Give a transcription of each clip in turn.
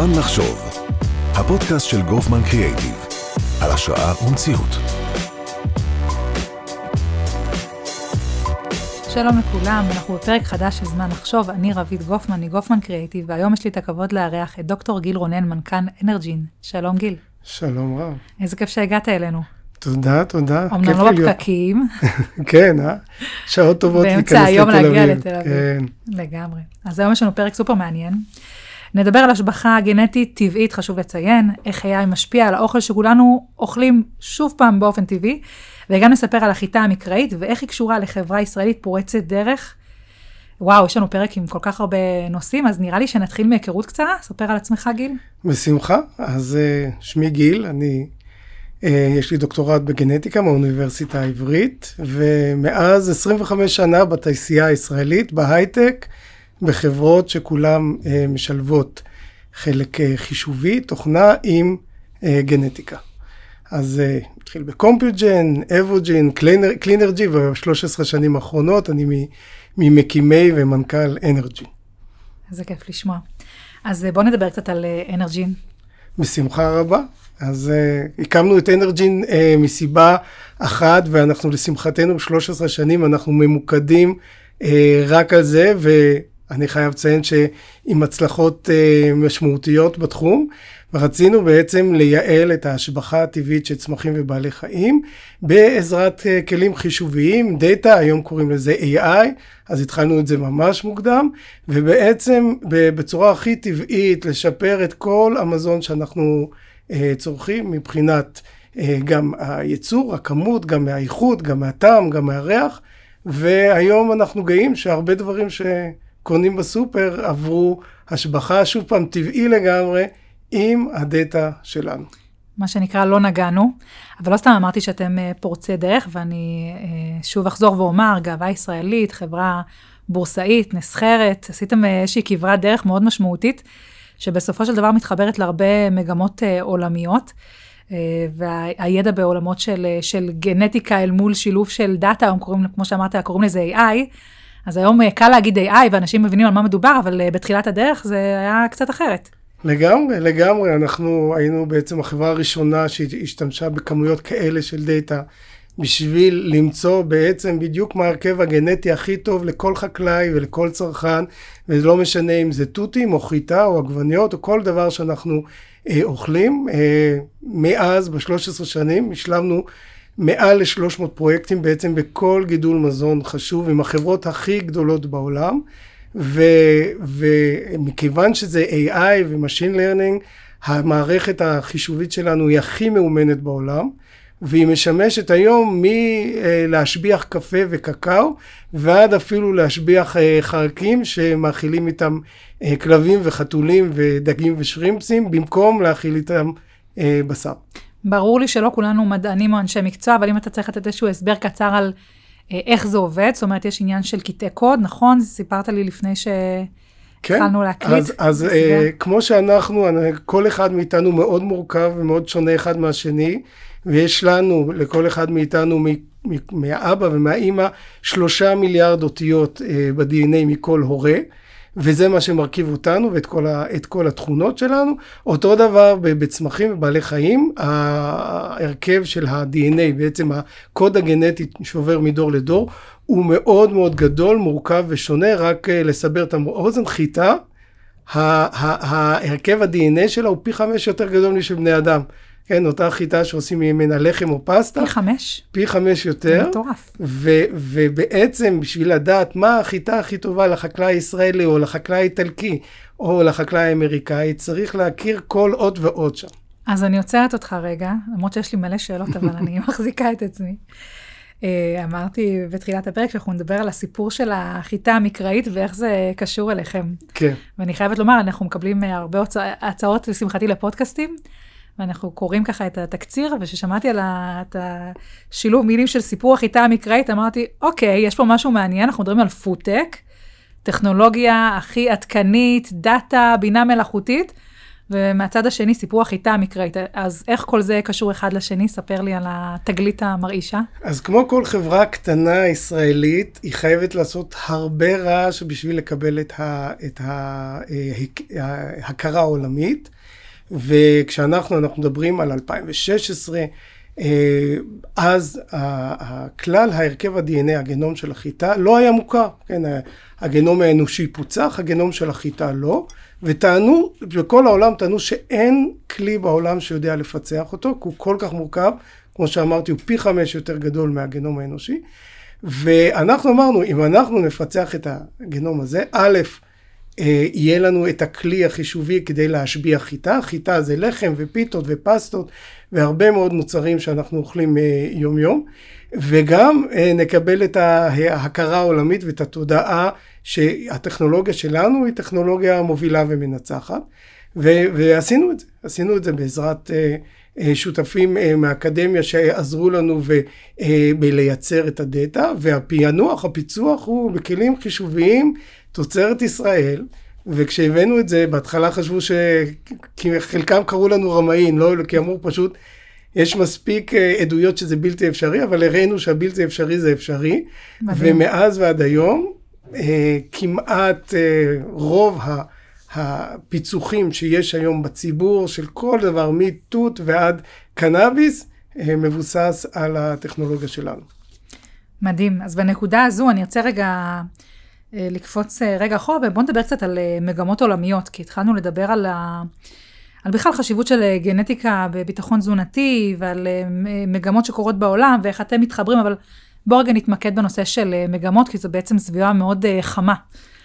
זמן לחשוב, הפודקאסט של גופמן קריאייטיב, על השראה ומציאות. שלום לכולם, אנחנו בפרק חדש של זמן לחשוב, אני רבית גופמן מגופמן קריאייטיב, והיום יש לי את הכבוד לארח את דוקטור גיל רונן, מנכ"ל אנרג'ין. שלום גיל. שלום רב. איזה כיף שהגעת אלינו. תודה, תודה. אמנם לא בפקקים. כן, אה? שעות טובות להיכנס לתל אביב. באמצע היום להגיע לתל אביב. כן. לגמרי. אז היום יש לנו פרק סופר מעניין. נדבר על השבחה גנטית טבעית, חשוב לציין, איך AI משפיע על האוכל שכולנו אוכלים שוב פעם באופן טבעי, וגם נספר על החיטה המקראית ואיך היא קשורה לחברה ישראלית פורצת דרך. וואו, יש לנו פרק עם כל כך הרבה נושאים, אז נראה לי שנתחיל מהיכרות קצרה. ספר על עצמך, גיל. בשמחה. אז uh, שמי גיל, אני, uh, יש לי דוקטורט בגנטיקה מהאוניברסיטה העברית, ומאז 25 שנה בתעשייה הישראלית, בהייטק, בחברות שכולן uh, משלבות חלק uh, חישובי, תוכנה עם uh, גנטיקה. אז התחיל בקומפיוג'ן, אבוג'ין, קלינרג'י, וב-13 שנים האחרונות אני ממקימי ומנכ"ל אנרג'י. איזה כיף לשמוע. אז בואו נדבר קצת על אנרג'ין. בשמחה רבה. אז uh, הקמנו את אנרג'ין uh, מסיבה אחת, ואנחנו לשמחתנו ב-13 שנים אנחנו ממוקדים uh, רק על זה, ואני חייב לציין שעם הצלחות uh, משמעותיות בתחום. ורצינו בעצם לייעל את ההשבחה הטבעית של צמחים ובעלי חיים בעזרת אה, כלים חישוביים, דאטה, היום קוראים לזה AI, אז התחלנו את זה ממש מוקדם, ובעצם בצורה הכי טבעית לשפר את כל המזון שאנחנו אה, צורכים מבחינת אה, גם הייצור, הכמות, גם מהאיכות, גם מהטעם, גם מהריח, והיום אנחנו גאים שהרבה דברים שקונים בסופר עברו השבחה, שוב פעם, טבעי לגמרי. עם הדאטה שלנו. מה שנקרא לא נגענו, אבל לא סתם אמרתי שאתם אה, פורצי דרך, ואני אה, שוב אחזור ואומר, גאווה ישראלית, חברה בורסאית, נסחרת, עשיתם אה, איזושהי כברת דרך מאוד משמעותית, שבסופו של דבר מתחברת להרבה מגמות עולמיות. והידע בעולמות של, של גנטיקה אל מול שילוב של דאטה, הם קוראים, כמו שאמרת, קוראים לזה AI, אז היום קל להגיד AI ואנשים מבינים על מה מדובר, אבל בתחילת הדרך זה היה קצת אחרת. לגמרי, לגמרי. אנחנו היינו בעצם החברה הראשונה שהשתמשה בכמויות כאלה של דאטה בשביל למצוא בעצם בדיוק מה ההרכב הגנטי הכי טוב לכל חקלאי ולכל צרכן, וזה לא משנה אם זה תותים או חיטה או עגבניות או כל דבר שאנחנו אה, אוכלים. אה, מאז, ב-13 שנים, השלמנו מעל ל-300 פרויקטים בעצם בכל גידול מזון חשוב עם החברות הכי גדולות בעולם. ו, ומכיוון שזה AI ו-Machine Learning, המערכת החישובית שלנו היא הכי מאומנת בעולם, והיא משמשת היום מלהשביח קפה וקקאו, ועד אפילו להשביח אה, חרקים שמאכילים איתם אה, כלבים וחתולים ודגים ושרימפסים, במקום להאכיל איתם אה, בשר. ברור לי שלא כולנו מדענים או אנשי מקצוע, אבל אם אתה צריך לתת איזשהו הסבר קצר על אה, איך זה עובד, זאת אומרת, יש עניין של קטעי קוד, נכון? סיפרת לי לפני שהתחלנו כן, להקליט. אז, אז uh, כמו שאנחנו, כל אחד מאיתנו מאוד מורכב ומאוד שונה אחד מהשני, ויש לנו, לכל אחד מאיתנו, מ, מ, מהאבא ומהאימא, שלושה מיליארד אותיות uh, ב-DNA מכל הורה. וזה מה שמרכיב אותנו ואת כל, ה, כל התכונות שלנו. אותו דבר בצמחים ובעלי חיים, ההרכב של ה-DNA, בעצם הקוד הגנטי שעובר מדור לדור, הוא מאוד מאוד גדול, מורכב ושונה, רק אה, לסבר את האוזן, חיטה, ההרכב ה-DNA שלה הוא פי חמש יותר גדול משל בני אדם. כן, אותה חיטה שעושים ממנה לחם או פסטה. פי חמש. פי חמש יותר. מטורף. ובעצם בשביל לדעת מה החיטה הכי טובה לחקלאי הישראלי או לחקלאי האיטלקי או לחקלאי האמריקאי, צריך להכיר כל אות ואות שם. אז אני עוצרת אותך רגע, למרות שיש לי מלא שאלות, אבל אני מחזיקה את עצמי. אה, אמרתי בתחילת הפרק שאנחנו נדבר על הסיפור של החיטה המקראית ואיך זה קשור אליכם. כן. ואני חייבת לומר, אנחנו מקבלים הרבה הצעות, לשמחתי, לפודקאסטים. ואנחנו קוראים ככה את התקציר, וכששמעתי על את השילוב מילים של סיפור החיטה המקראית, אמרתי, אוקיי, יש פה משהו מעניין, אנחנו מדברים על פודטק, טכנולוגיה הכי עדכנית, דאטה, בינה מלאכותית, ומהצד השני סיפור החיטה המקראית. אז איך כל זה קשור אחד לשני? ספר לי על התגלית המרעישה. אז כמו כל חברה קטנה ישראלית, היא חייבת לעשות הרבה רעש בשביל לקבל את, ה, את ההכרה העולמית. וכשאנחנו, אנחנו מדברים על 2016, אה, אז הכלל ההרכב ה-DNA, הגנום של החיטה, לא היה מוכר. כן, הגנום האנושי פוצח, הגנום של החיטה לא. וטענו, בכל העולם טענו שאין כלי בעולם שיודע לפצח אותו, כי הוא כל כך מורכב, כמו שאמרתי, הוא פי חמש יותר גדול מהגנום האנושי. ואנחנו אמרנו, אם אנחנו נפצח את הגנום הזה, א', יהיה לנו את הכלי החישובי כדי להשביע חיטה, חיטה זה לחם ופיתות ופסטות והרבה מאוד מוצרים שאנחנו אוכלים אה, יום יום, וגם אה, נקבל את ההכרה העולמית ואת התודעה שהטכנולוגיה שלנו היא טכנולוגיה מובילה ומנצחת, ו- ועשינו את זה, עשינו את זה בעזרת שותפים מהאקדמיה שעזרו לנו בלייצר את הדאטה, והפענוח, הפיצוח הוא בכלים חישוביים תוצרת ישראל, וכשהבאנו את זה, בהתחלה חשבו ש... כי חלקם קראו לנו רמאים, לא, כי אמרו פשוט, יש מספיק אה, עדויות שזה בלתי אפשרי, אבל הראינו שהבלתי אפשרי זה אפשרי. מדהים. ומאז ועד היום, אה, כמעט אה, רוב הפיצוחים שיש היום בציבור, של כל דבר, מתות ועד קנאביס, מבוסס על הטכנולוגיה שלנו. מדהים. אז בנקודה הזו אני ארצה רגע לקפוץ אה, רגע אחורה, ובואו נדבר קצת על אה, מגמות עולמיות, כי התחלנו לדבר על, ה... על בכלל חשיבות של גנטיקה בביטחון תזונתי, ועל מגמות שקורות בעולם, ואיך אתם מתחברים, אבל בואו רגע נתמקד בנושא של מגמות, כי זו בעצם סביבה מאוד חמה.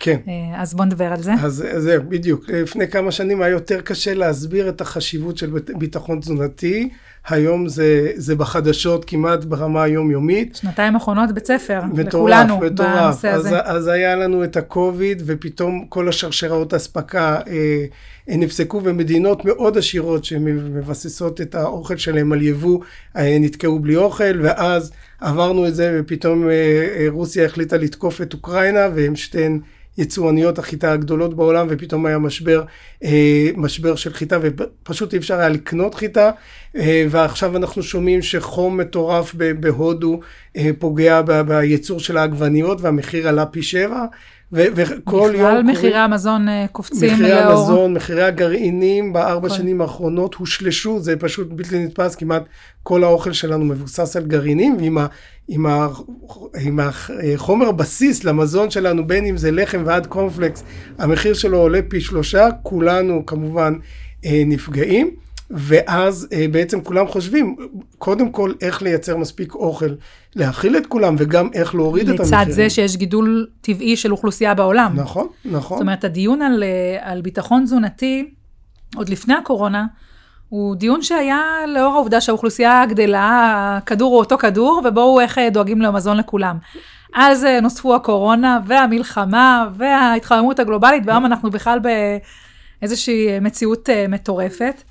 כן. אז בואו נדבר על זה. אז זהו, בדיוק. לפני כמה שנים היה יותר קשה להסביר את החשיבות של ביטחון תזונתי. היום זה, זה בחדשות כמעט ברמה היומיומית. שנתיים אחרונות בית ספר, מטורף, לכולנו מטורף. בנושא אז, הזה. אז היה לנו את הקוביד, ופתאום כל השרשראות אספקה אה, נפסקו, ומדינות מאוד עשירות שמבססות את האוכל שלהם על יבוא, אה, נתקעו בלי אוכל, ואז עברנו את זה, ופתאום אה, אה, רוסיה החליטה לתקוף את אוקראינה, והם שתיהן... יצואניות החיטה הגדולות בעולם, ופתאום היה משבר, אה, משבר של חיטה, ופשוט אי אפשר היה לקנות חיטה, אה, ועכשיו אנחנו שומעים שחום מטורף בהודו אה, פוגע בייצור של העגבניות, והמחיר עלה פי שבע. וכל יום... בכלל מחירי המזון אה, קופצים לאור. מחירי המזון, מחירי הגרעינים בארבע כל... שנים האחרונות הושלשו, זה פשוט בלתי נתפס, כמעט כל האוכל שלנו מבוסס על גרעינים, ועם ה, עם ה, עם החומר בסיס למזון שלנו, בין אם זה לחם ועד קורנפלקס, המחיר שלו עולה פי שלושה, כולנו כמובן אה, נפגעים. ואז אה, בעצם כולם חושבים, קודם כל איך לייצר מספיק אוכל להאכיל את כולם, וגם איך להוריד את המחירים. לצד זה שיש גידול טבעי של אוכלוסייה בעולם. נכון, נכון. זאת אומרת, הדיון על, אה, על ביטחון תזונתי, עוד לפני הקורונה, הוא דיון שהיה לאור העובדה שהאוכלוסייה גדלה, הכדור הוא אותו כדור, ובואו איך אה, דואגים למזון לכולם. אז נוספו הקורונה והמלחמה וההתחממות הגלובלית, והיום אנחנו בכלל באיזושהי מציאות מטורפת.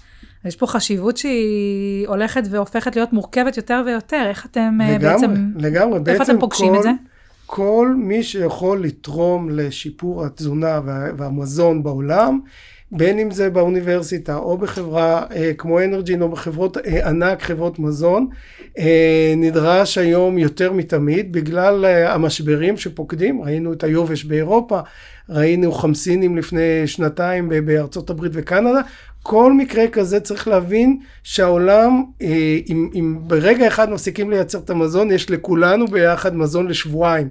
יש פה חשיבות שהיא הולכת והופכת להיות מורכבת יותר ויותר. איך אתם אה, לגמרי, בעצם... לגמרי, איפה אתם פוגשים כל, את זה? כל מי שיכול לתרום לשיפור התזונה והמזון בעולם, בין אם זה באוניברסיטה או בחברה אה, כמו אנרג'ין או בחברות אה, ענק, חברות מזון, אה, נדרש היום יותר מתמיד בגלל אה, המשברים שפוקדים, ראינו את היובש באירופה, ראינו חמסינים לפני שנתיים בארצות הברית וקנדה, כל מקרה כזה צריך להבין שהעולם, אה, אם, אם ברגע אחד מפסיקים לייצר את המזון, יש לכולנו ביחד מזון לשבועיים.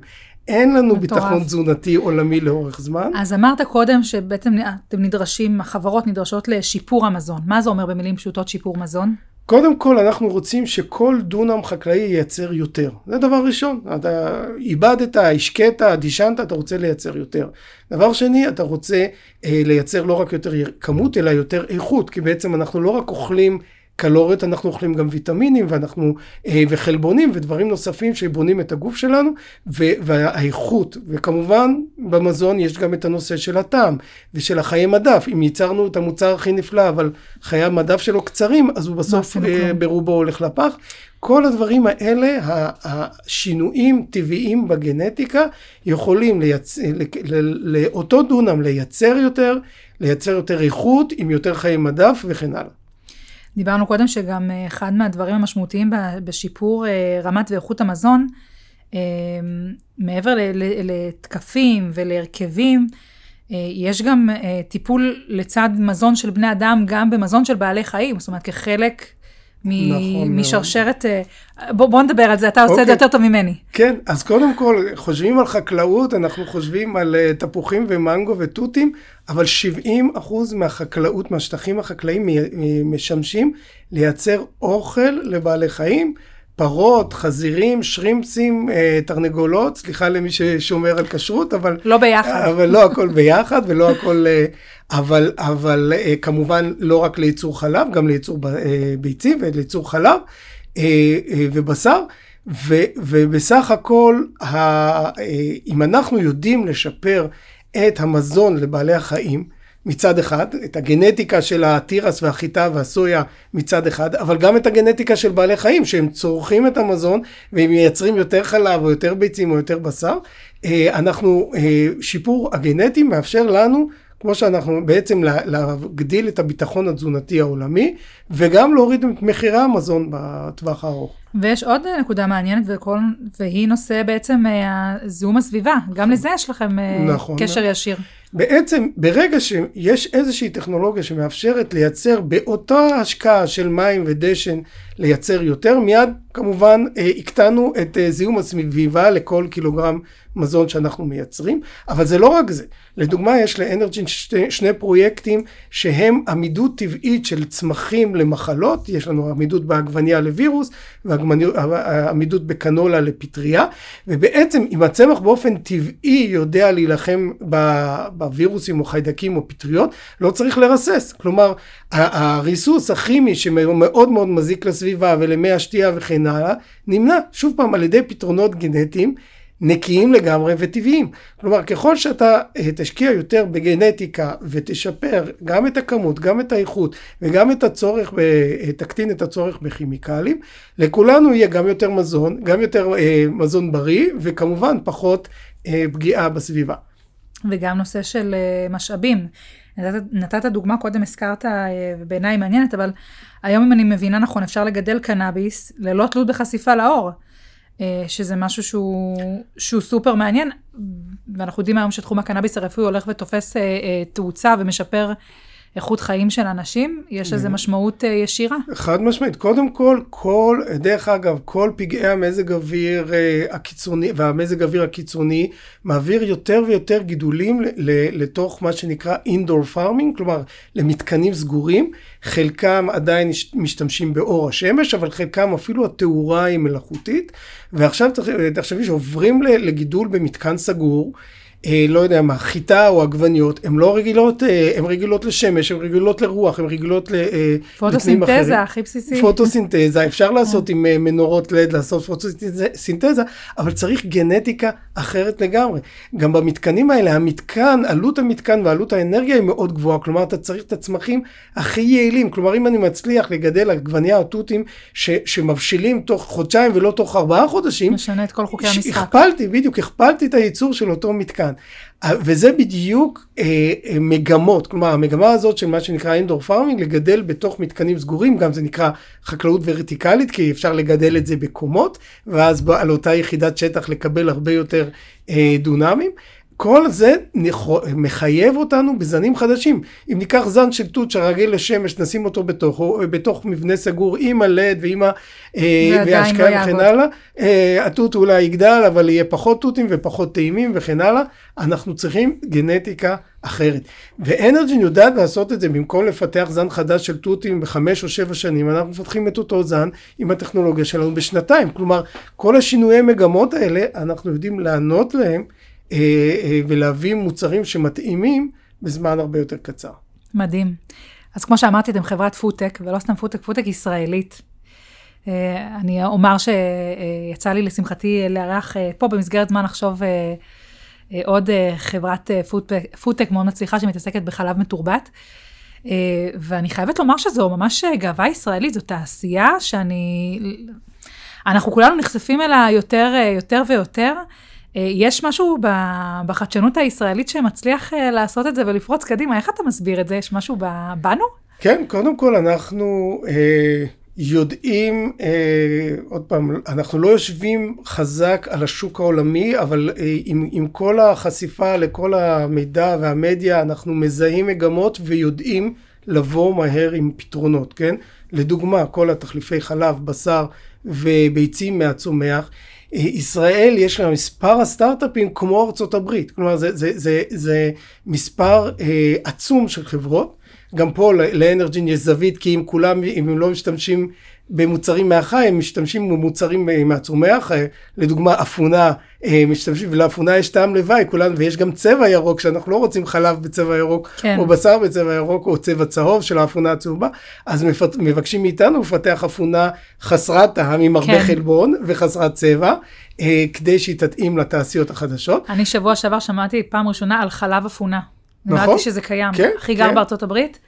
אין לנו מטורף. ביטחון תזונתי עולמי לאורך זמן. אז אמרת קודם שבעצם אתם נדרשים, החברות נדרשות לשיפור המזון. מה זה אומר במילים פשוטות שיפור מזון? קודם כל אנחנו רוצים שכל דונם חקלאי ייצר יותר. זה דבר ראשון. אתה איבדת, השקית, דישנת, אתה רוצה לייצר יותר. דבר שני, אתה רוצה אה, לייצר לא רק יותר כמות, אלא יותר איכות. כי בעצם אנחנו לא רק אוכלים קלוריות, אנחנו אוכלים גם ויטמינים ואנחנו, אה, וחלבונים ודברים נוספים שבונים את הגוף שלנו, והאיכות, וכמובן במזון יש גם את הנושא של הטעם ושל החיי מדף. אם ייצרנו את המוצר הכי נפלא, אבל חיי המדף שלו קצרים, אז הוא בסוף אה, ברובו הולך לפח. כל הדברים האלה, השינויים טבעיים בגנטיקה, יכולים לייצ... לאותו דונם לייצר יותר, לייצר יותר איכות, עם יותר חיי מדף וכן הלאה. דיברנו קודם שגם אה, אחד מהדברים המשמעותיים בשיפור אה, רמת ואיכות המזון, אה, מעבר לתקפים ולהרכבים, יש גם טיפול לצד מזון של בני אדם, גם במזון של בעלי חיים, זאת אומרת כחלק נכון משרשרת, בוא, בוא נדבר על זה, אתה עושה את זה אוקיי. יותר טוב ממני. כן, אז קודם כל, חושבים על חקלאות, אנחנו חושבים על תפוחים ומנגו ותותים, אבל 70 אחוז מהחקלאות, מהשטחים החקלאיים משמשים לייצר אוכל לבעלי חיים, פרות, חזירים, שרימפסים, אה, תרנגולות, סליחה למי ששומר על כשרות, אבל... לא ביחד. אבל לא הכל ביחד ולא הכל... אה, אבל, אבל אה, כמובן לא רק לייצור חלב, גם לייצור ביצים ולייצור חלב ובשר. ו, ובסך הכל, אם אנחנו יודעים לשפר את המזון לבעלי החיים מצד אחד, את הגנטיקה של התירס והחיטה והסויה מצד אחד, אבל גם את הגנטיקה של בעלי חיים, שהם צורכים את המזון והם מייצרים יותר חלב או יותר ביצים או יותר בשר. אה, אנחנו, אה, שיפור הגנטי מאפשר לנו כמו שאנחנו בעצם להגדיל את הביטחון התזונתי העולמי, וגם להוריד את מחירי המזון בטווח הארוך. ויש עוד נקודה מעניינת, וכל, והיא נושא בעצם אה, זיהום הסביבה. גם לזה יש לכם אה, נכון, קשר ישיר. בעצם, ברגע שיש איזושהי טכנולוגיה שמאפשרת לייצר באותה השקעה של מים ודשן, לייצר יותר, מיד כמובן אה, הקטנו את זיהום הסביבה לכל קילוגרם מזון שאנחנו מייצרים, אבל זה לא רק זה. לדוגמה, יש לאנרג'ין שני, שני פרויקטים שהם עמידות טבעית של צמחים למחלות, יש לנו עמידות בעגבניה לווירוס, ועמידות בקנולה לפטריה, ובעצם אם הצמח באופן טבעי יודע להילחם בווירוסים או חיידקים או פטריות, לא צריך לרסס. כלומר, הריסוס הכימי שמאוד מאוד מזיק לסביבה ולמי השתייה וכן הלאה, נמנע שוב פעם על ידי פתרונות גנטיים. נקיים לגמרי וטבעיים. כלומר, ככל שאתה אה, תשקיע יותר בגנטיקה ותשפר גם את הכמות, גם את האיכות וגם את הצורך, אה, תקטין את הצורך בכימיקלים, לכולנו יהיה גם יותר מזון, גם יותר אה, מזון בריא וכמובן פחות אה, פגיעה בסביבה. וגם נושא של אה, משאבים. נתת, נתת דוגמה, קודם הזכרת, אה, ובעיניי מעניינת, אבל היום אם אני מבינה נכון, אפשר לגדל קנאביס ללא תלות בחשיפה לאור. אה, שזה משהו שהוא, שהוא סופר מעניין, ואנחנו יודעים היום שתחום הקנאביס הרפואי הולך ותופס אה, אה, תאוצה ומשפר איכות חיים של אנשים? יש לזה משמעות ישירה? חד משמעית. קודם כל, כל, דרך אגב, כל פגעי המזג אוויר הקיצוני, והמזג אוויר הקיצוני, מעביר יותר ויותר גידולים לתוך מה שנקרא indoor farming, כלומר, למתקנים סגורים. חלקם עדיין משתמשים באור השמש, אבל חלקם אפילו התאורה היא מלאכותית. ועכשיו תחשבי שעוברים לגידול במתקן סגור, אה, לא יודע מה, חיטה או עגבניות, הן לא רגילות, אה, הן רגילות לשמש, הן רגילות לרוח, הן רגילות לתנאים אחרים. פוטוסינתזה, הכי בסיסי. פוטוסינתזה, אפשר לעשות עם אה, מנורות לד, לעשות פוטוסינתזה, אבל צריך גנטיקה אחרת לגמרי. גם במתקנים האלה, המתקן, עלות המתקן ועלות האנרגיה היא מאוד גבוהה, כלומר אתה צריך את הצמחים הכי יעילים, כלומר אם אני מצליח לגדל עגבניה או תותים שמבשילים תוך חודשיים ולא תוך ארבעה חודשים, משנה את כל חוקי המשחק. הכפלתי, בדיוק, הכפלתי את הייצור של אותו מתקן. כאן. וזה בדיוק אה, אה, מגמות, כלומר המגמה הזאת של מה שנקרא אינדור פארמינג, לגדל בתוך מתקנים סגורים, גם זה נקרא חקלאות ורטיקלית, כי אפשר לגדל את זה בקומות, ואז על אותה יחידת שטח לקבל הרבה יותר אה, דונמים. כל זה מחייב אותנו בזנים חדשים. אם ניקח זן של תות שרגיל לשמש, נשים אותו בתוך, בתוך מבנה סגור עם הלד ועם ההשקעה לא וכן הלאה, אה, התות אולי יגדל, אבל יהיה פחות תותים ופחות טעימים וכן הלאה. אנחנו צריכים גנטיקה אחרת. ואנרג'ין יודעת לעשות את זה, במקום לפתח זן חדש של תותים בחמש או שבע שנים, אנחנו מפתחים את אותו זן עם הטכנולוגיה שלנו בשנתיים. כלומר, כל השינויי מגמות האלה, אנחנו יודעים לענות להם. אה, אה, ולהביא מוצרים שמתאימים בזמן הרבה יותר קצר. מדהים. אז כמו שאמרתי, אתם חברת פודטק, ולא סתם פודטק, פודטק ישראלית. אה, אני אומר שיצא לי לשמחתי לארח פה במסגרת זמן לחשוב עוד חברת פודטק, מאוד מצליחה שמתעסקת בחלב מתורבת. ואני חייבת לומר שזו ממש גאווה ישראלית, זו תעשייה שאני... אנחנו כולנו נחשפים אליה יותר, יותר ויותר. אה, יש משהו בחדשנות הישראלית שמצליח אה, לעשות את זה ולפרוץ קדימה, איך אתה מסביר את זה? יש משהו בנו? כן, קודם כל אנחנו אה, יודעים, אה, עוד פעם, אנחנו לא יושבים חזק על השוק העולמי, אבל אה, עם, עם כל החשיפה לכל המידע והמדיה, אנחנו מזהים מגמות ויודעים לבוא מהר עם פתרונות, כן? לדוגמה, כל התחליפי חלב, בשר וביצים מהצומח. ישראל יש לה מספר הסטארט-אפים כמו ארצות הברית, כלומר זה, זה, זה, זה מספר אה, עצום של חברות, גם פה לאנרג'ין יש זווית כי אם כולם, אם הם לא משתמשים במוצרים מהחי, הם משתמשים במוצרים אה, מהצומח, אה, לדוגמה אפונה אה, משתמשים, ולאפונה יש טעם לוואי, כולנו, ויש גם צבע ירוק, שאנחנו לא רוצים חלב בצבע ירוק, כן. או בשר בצבע ירוק, או צבע צהוב של האפונה הצהובה, אז מפת, מבקשים מאיתנו לפתח אפונה חסרת טעם, עם הרבה כן. חלבון וחסרת צבע, כדי שהיא תתאים לתעשיות החדשות. אני שבוע שעבר שמעתי פעם ראשונה על חלב אפונה. נכון. ידעתי שזה קיים. כן, אחי גר כן. בארצות הברית.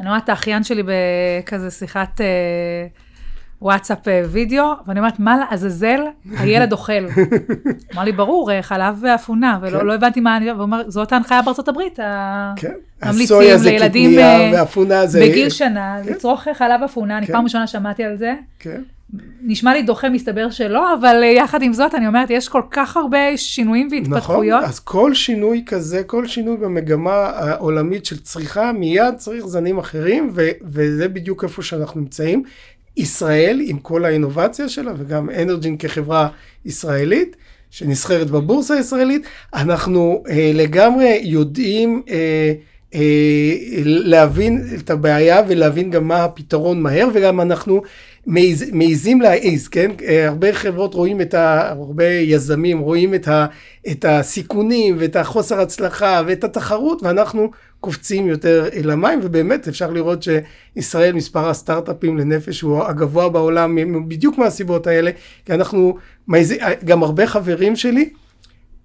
אני רואה את האחיין שלי בכזה שיחת אה, וואטסאפ אה, וידאו, ואני אומרת, מה לעזאזל הילד אוכל? אמר לי, ברור, אה, חלב ואפונה, ולא כן. לא הבנתי מה אני... והוא אומר, זאת ההנחיה בארצות הברית. כן. ממליצים לילדים אה, זה... בגיל שנה, כן. לצרוך חלב אפונה, אני כן. פעם ראשונה שמעתי על זה. כן. נשמע לי דוחה, מסתבר שלא, אבל יחד עם זאת, אני אומרת, יש כל כך הרבה שינויים נכון, והתפתחויות. אז כל שינוי כזה, כל שינוי במגמה העולמית של צריכה, מיד צריך זנים אחרים, ו- וזה בדיוק איפה שאנחנו נמצאים. ישראל, עם כל האינובציה שלה, וגם אנרג'ין כחברה ישראלית, שנסחרת בבורסה הישראלית, אנחנו אה, לגמרי יודעים אה, להבין את הבעיה ולהבין גם מה הפתרון מהר, וגם אנחנו מעז, מעזים להעיז, כן? אה, הרבה חברות רואים את ה... הרבה יזמים רואים את, ה, את הסיכונים ואת החוסר הצלחה ואת התחרות, ואנחנו קופצים יותר אל המים, ובאמת אפשר לראות שישראל, מספר הסטארט-אפים לנפש הוא הגבוה בעולם, בדיוק מהסיבות האלה, כי אנחנו, מעז- גם הרבה חברים שלי,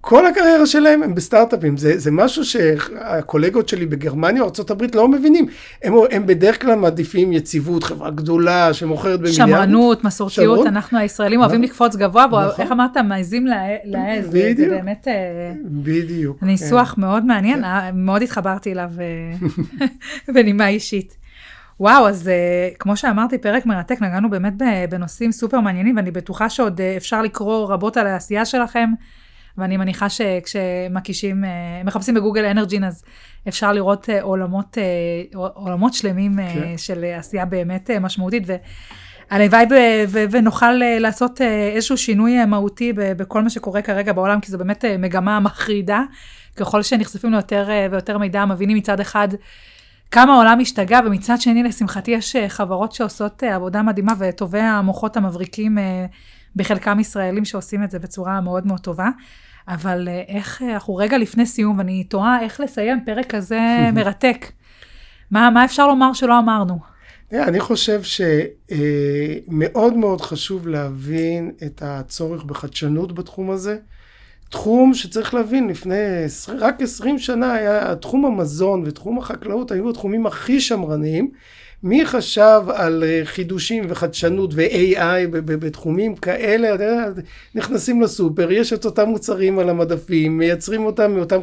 כל הקריירה שלהם הם בסטארט-אפים, זה, זה משהו שהקולגות שלי בגרמניה או ארה"ב לא מבינים, הם, הם בדרך כלל מעדיפים יציבות, חברה גדולה שמוכרת במיליארד. שמרנות, מסורתיות, שמרנות. אנחנו הישראלים אוהבים נכון. לקפוץ גבוה, נכון. ואיך אמרת, מעזים לה- להעז, זה- בדיוק. באמת אה, בדיוק. כן. ניסוח מאוד מעניין, אה, מאוד התחברתי אליו אה, בנימה אישית. וואו, אז אה, כמו שאמרתי, פרק מרתק, נגענו באמת בנושאים סופר מעניינים, ואני בטוחה שעוד אה, אפשר לקרוא רבות על העשייה שלכם, ואני מניחה שכשמקישים, אה, מחפשים בגוגל אנרג'ין, אז אפשר לראות אה, עולמות, אה, עולמות שלמים כן. של עשייה באמת משמעותית. ו... הלוואי ב- ו- ונוכל לעשות איזשהו שינוי מהותי בכל מה שקורה כרגע בעולם, כי זו באמת מגמה מחרידה. ככל שנחשפים ליותר ויותר מידע, מבינים מצד אחד כמה העולם השתגע, ומצד שני, לשמחתי, יש חברות שעושות עבודה מדהימה, וטובי המוחות המבריקים, בחלקם ישראלים שעושים את זה בצורה מאוד מאוד טובה. אבל אה, איך, אה, אנחנו רגע לפני סיום, ואני תוהה איך לסיים פרק כזה מרתק. מה, מה אפשר לומר שלא אמרנו? תראה, אני חושב שמאוד מאוד חשוב להבין את הצורך בחדשנות בתחום הזה. תחום שצריך להבין, לפני רק 20 שנה היה תחום המזון ותחום החקלאות היו התחומים הכי שמרניים. מי חשב על אה, חידושים וחדשנות ו-AI בתחומים כאלה, נכנסים לסופר, יש את אותם מוצרים על המדפים, מייצרים אותם מאותם...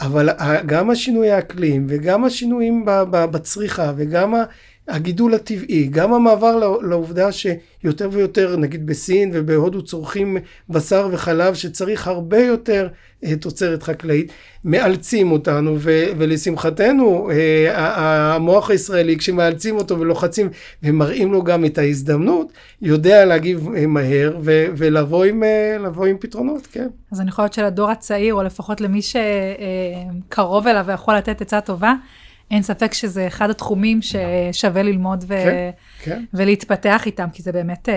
אבל ה- גם השינוי האקלים וגם השינויים בצריכה וגם ה- הגידול הטבעי, גם המעבר לעו- לעובדה שיותר ויותר, נגיד בסין ובהודו צורכים בשר וחלב שצריך הרבה יותר אה, תוצרת חקלאית, מאלצים אותנו ו- ולשמחתנו אה, המוח הישראלי כשמאלצים אותו ולוחצים ומראים לו גם את ההזדמנות, יודע להגיב אה, מהר ו- ולבוא עם, עם פתרונות, כן. אז אני חושבת שלדור הצעיר, או לפחות למי שקרוב אליו ויכול לתת עצה טובה, אין ספק שזה אחד התחומים ששווה ללמוד ו... כן, כן. ולהתפתח איתם, כי זה באמת, אה,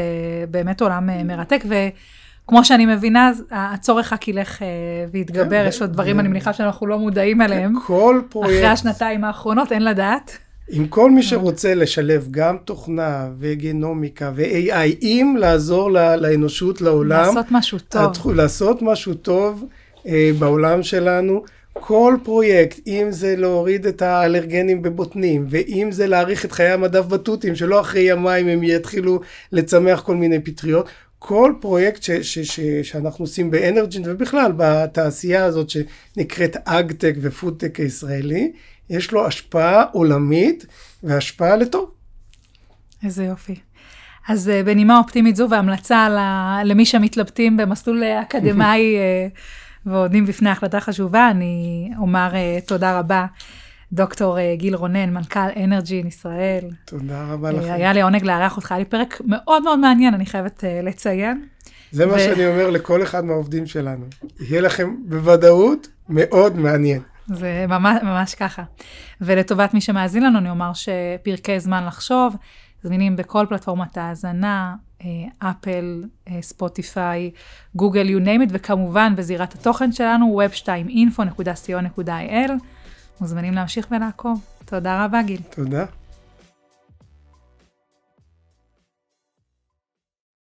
באמת עולם אה, מרתק, וכמו שאני מבינה, הצורך רק ילך אה, ויתגבר, כן, יש עוד ו- דברים, ו- אני מניחה שאנחנו לא מודעים אליהם. כל אחרי פרויקט, השנתיים האחרונות, אין לדעת. עם כל מי שרוצה לשלב גם תוכנה וגנומיקה ו-AI, אם לעזור לאנושות, לעולם, לעשות משהו טוב. לעשות משהו טוב, בעולם שלנו. כל פרויקט, אם זה להוריד את האלרגנים בבוטנים, ואם זה להאריך את חיי המדף בתותים, שלא אחרי ימיים הם יתחילו לצמח כל מיני פטריות, כל פרויקט ש, ש, ש, שאנחנו עושים באנרג'ין ובכלל בתעשייה הזאת שנקראת אגטק ופודטק הישראלי, יש לו השפעה עולמית והשפעה לטוב. איזה יופי. אז אה, בנימה אופטימית זו והמלצה למי שמתלבטים במסלול אקדמאי אה, ועומדים בפני החלטה חשובה, אני אומר אה, תודה רבה. דוקטור גיל רונן, מנכ"ל אנרג'ין ישראל. תודה רבה לכם. היה לי עונג לארח אותך, היה לי פרק מאוד מאוד מעניין, אני חייבת לציין. זה ו... מה שאני אומר לכל אחד מהעובדים שלנו. יהיה לכם בוודאות מאוד מעניין. זה ממש, ממש ככה. ולטובת מי שמאזין לנו, אני אומר שפרקי זמן לחשוב, זמינים בכל פלטפורמת ההאזנה, אה, אפל, אה, ספוטיפיי, גוגל, you name it, וכמובן בזירת התוכן שלנו, web2info.co.il. מוזמנים להמשיך ולעקוב. תודה רבה, גיל. תודה.